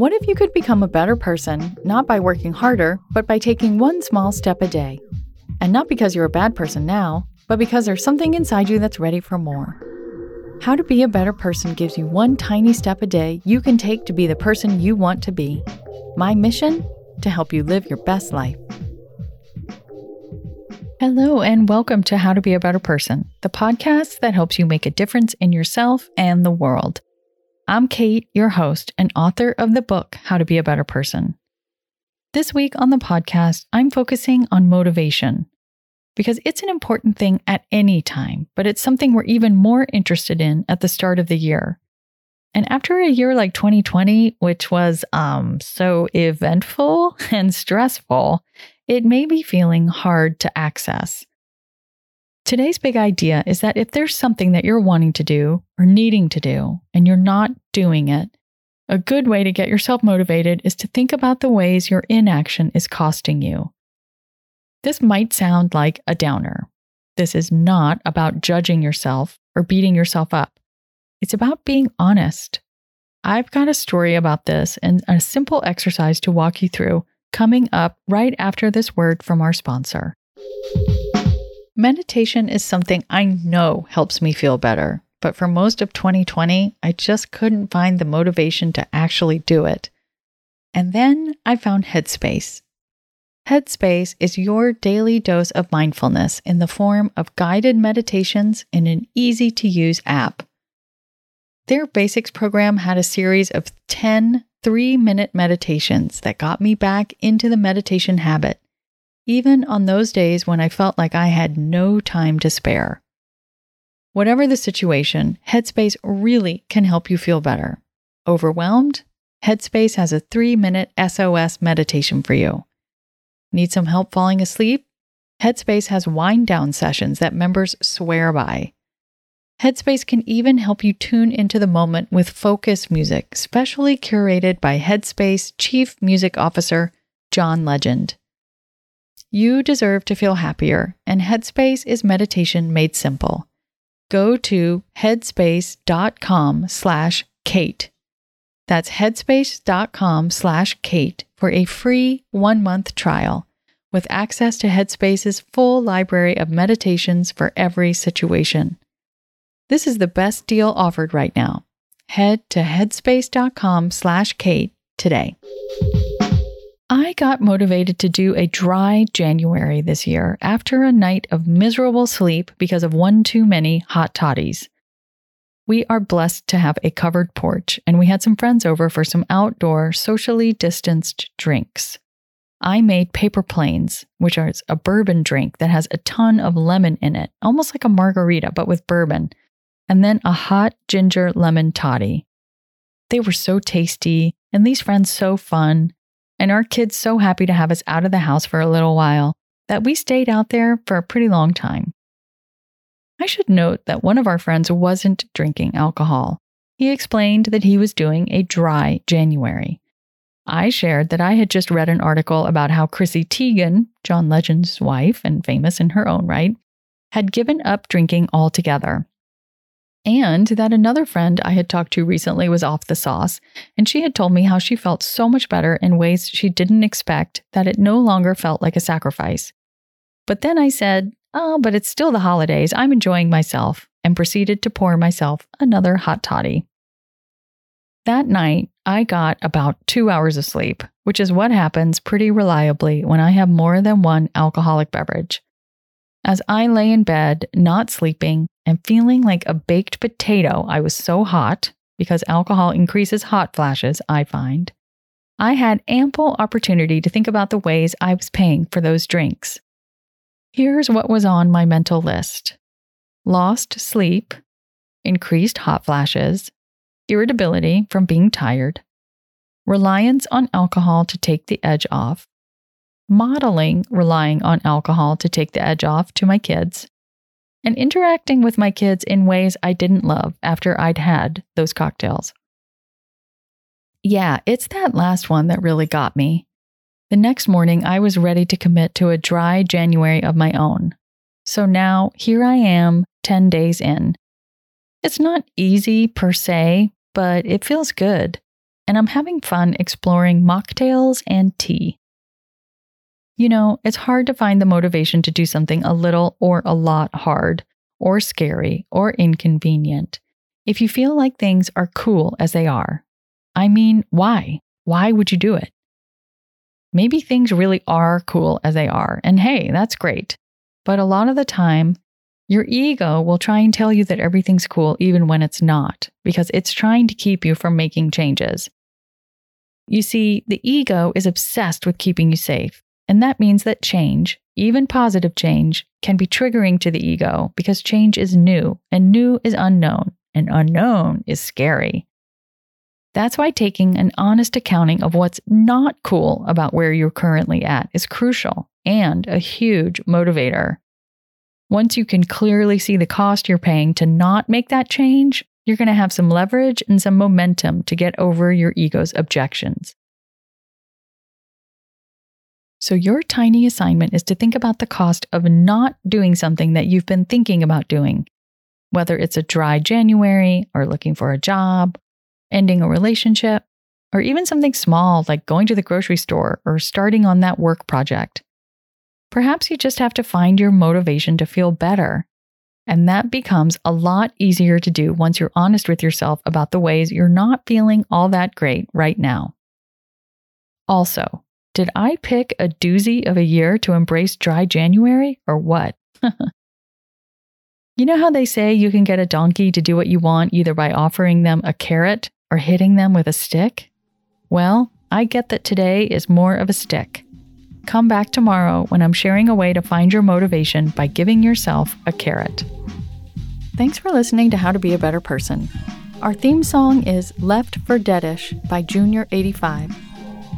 What if you could become a better person, not by working harder, but by taking one small step a day? And not because you're a bad person now, but because there's something inside you that's ready for more. How to Be a Better Person gives you one tiny step a day you can take to be the person you want to be. My mission? To help you live your best life. Hello, and welcome to How to Be a Better Person, the podcast that helps you make a difference in yourself and the world. I'm Kate, your host and author of the book, How to Be a Better Person. This week on the podcast, I'm focusing on motivation because it's an important thing at any time, but it's something we're even more interested in at the start of the year. And after a year like 2020, which was um, so eventful and stressful, it may be feeling hard to access. Today's big idea is that if there's something that you're wanting to do or needing to do and you're not doing it, a good way to get yourself motivated is to think about the ways your inaction is costing you. This might sound like a downer. This is not about judging yourself or beating yourself up. It's about being honest. I've got a story about this and a simple exercise to walk you through coming up right after this word from our sponsor. Meditation is something I know helps me feel better, but for most of 2020, I just couldn't find the motivation to actually do it. And then I found Headspace. Headspace is your daily dose of mindfulness in the form of guided meditations in an easy to use app. Their basics program had a series of 10 three minute meditations that got me back into the meditation habit even on those days when I felt like I had no time to spare. Whatever the situation, Headspace really can help you feel better. Overwhelmed? Headspace has a three minute SOS meditation for you. Need some help falling asleep? Headspace has wind down sessions that members swear by. Headspace can even help you tune into the moment with focus music, specially curated by Headspace Chief Music Officer John Legend. You deserve to feel happier, and Headspace is meditation made simple. Go to headspace.com slash Kate. That's headspace.com slash Kate for a free one month trial with access to Headspace's full library of meditations for every situation. This is the best deal offered right now. Head to headspace.com slash Kate today. I got motivated to do a dry January this year after a night of miserable sleep because of one too many hot toddies. We are blessed to have a covered porch, and we had some friends over for some outdoor, socially distanced drinks. I made paper planes, which is a bourbon drink that has a ton of lemon in it, almost like a margarita, but with bourbon, and then a hot ginger lemon toddy. They were so tasty, and these friends so fun, and our kids so happy to have us out of the house for a little while that we stayed out there for a pretty long time. I should note that one of our friends wasn't drinking alcohol. He explained that he was doing a dry January. I shared that I had just read an article about how Chrissy Teigen, John Legend's wife and famous in her own right, had given up drinking altogether and that another friend I had talked to recently was off the sauce, and she had told me how she felt so much better in ways she didn't expect that it no longer felt like a sacrifice. But then I said, Oh, but it's still the holidays. I'm enjoying myself, and proceeded to pour myself another hot toddy. That night, I got about two hours of sleep, which is what happens pretty reliably when I have more than one alcoholic beverage. As I lay in bed, not sleeping, and feeling like a baked potato, I was so hot because alcohol increases hot flashes, I find. I had ample opportunity to think about the ways I was paying for those drinks. Here's what was on my mental list lost sleep, increased hot flashes, irritability from being tired, reliance on alcohol to take the edge off, modeling relying on alcohol to take the edge off to my kids, and interacting with my kids in ways I didn't love after I'd had those cocktails. Yeah, it's that last one that really got me. The next morning, I was ready to commit to a dry January of my own. So now here I am, 10 days in. It's not easy per se, but it feels good. and I'm having fun exploring mocktails and tea. You know, it's hard to find the motivation to do something a little or a lot hard, or scary, or inconvenient. If you feel like things are cool as they are, I mean, why? Why would you do it? Maybe things really are cool as they are, and hey, that's great. But a lot of the time, your ego will try and tell you that everything's cool even when it's not, because it's trying to keep you from making changes. You see, the ego is obsessed with keeping you safe, and that means that change, even positive change, can be triggering to the ego because change is new, and new is unknown, and unknown is scary. That's why taking an honest accounting of what's not cool about where you're currently at is crucial and a huge motivator. Once you can clearly see the cost you're paying to not make that change, you're going to have some leverage and some momentum to get over your ego's objections. So, your tiny assignment is to think about the cost of not doing something that you've been thinking about doing, whether it's a dry January or looking for a job, ending a relationship, or even something small like going to the grocery store or starting on that work project. Perhaps you just have to find your motivation to feel better. And that becomes a lot easier to do once you're honest with yourself about the ways you're not feeling all that great right now. Also, did I pick a doozy of a year to embrace dry January or what? you know how they say you can get a donkey to do what you want either by offering them a carrot or hitting them with a stick? Well, I get that today is more of a stick. Come back tomorrow when I'm sharing a way to find your motivation by giving yourself a carrot. Thanks for listening to How to Be a Better Person. Our theme song is Left for Deadish by Junior85.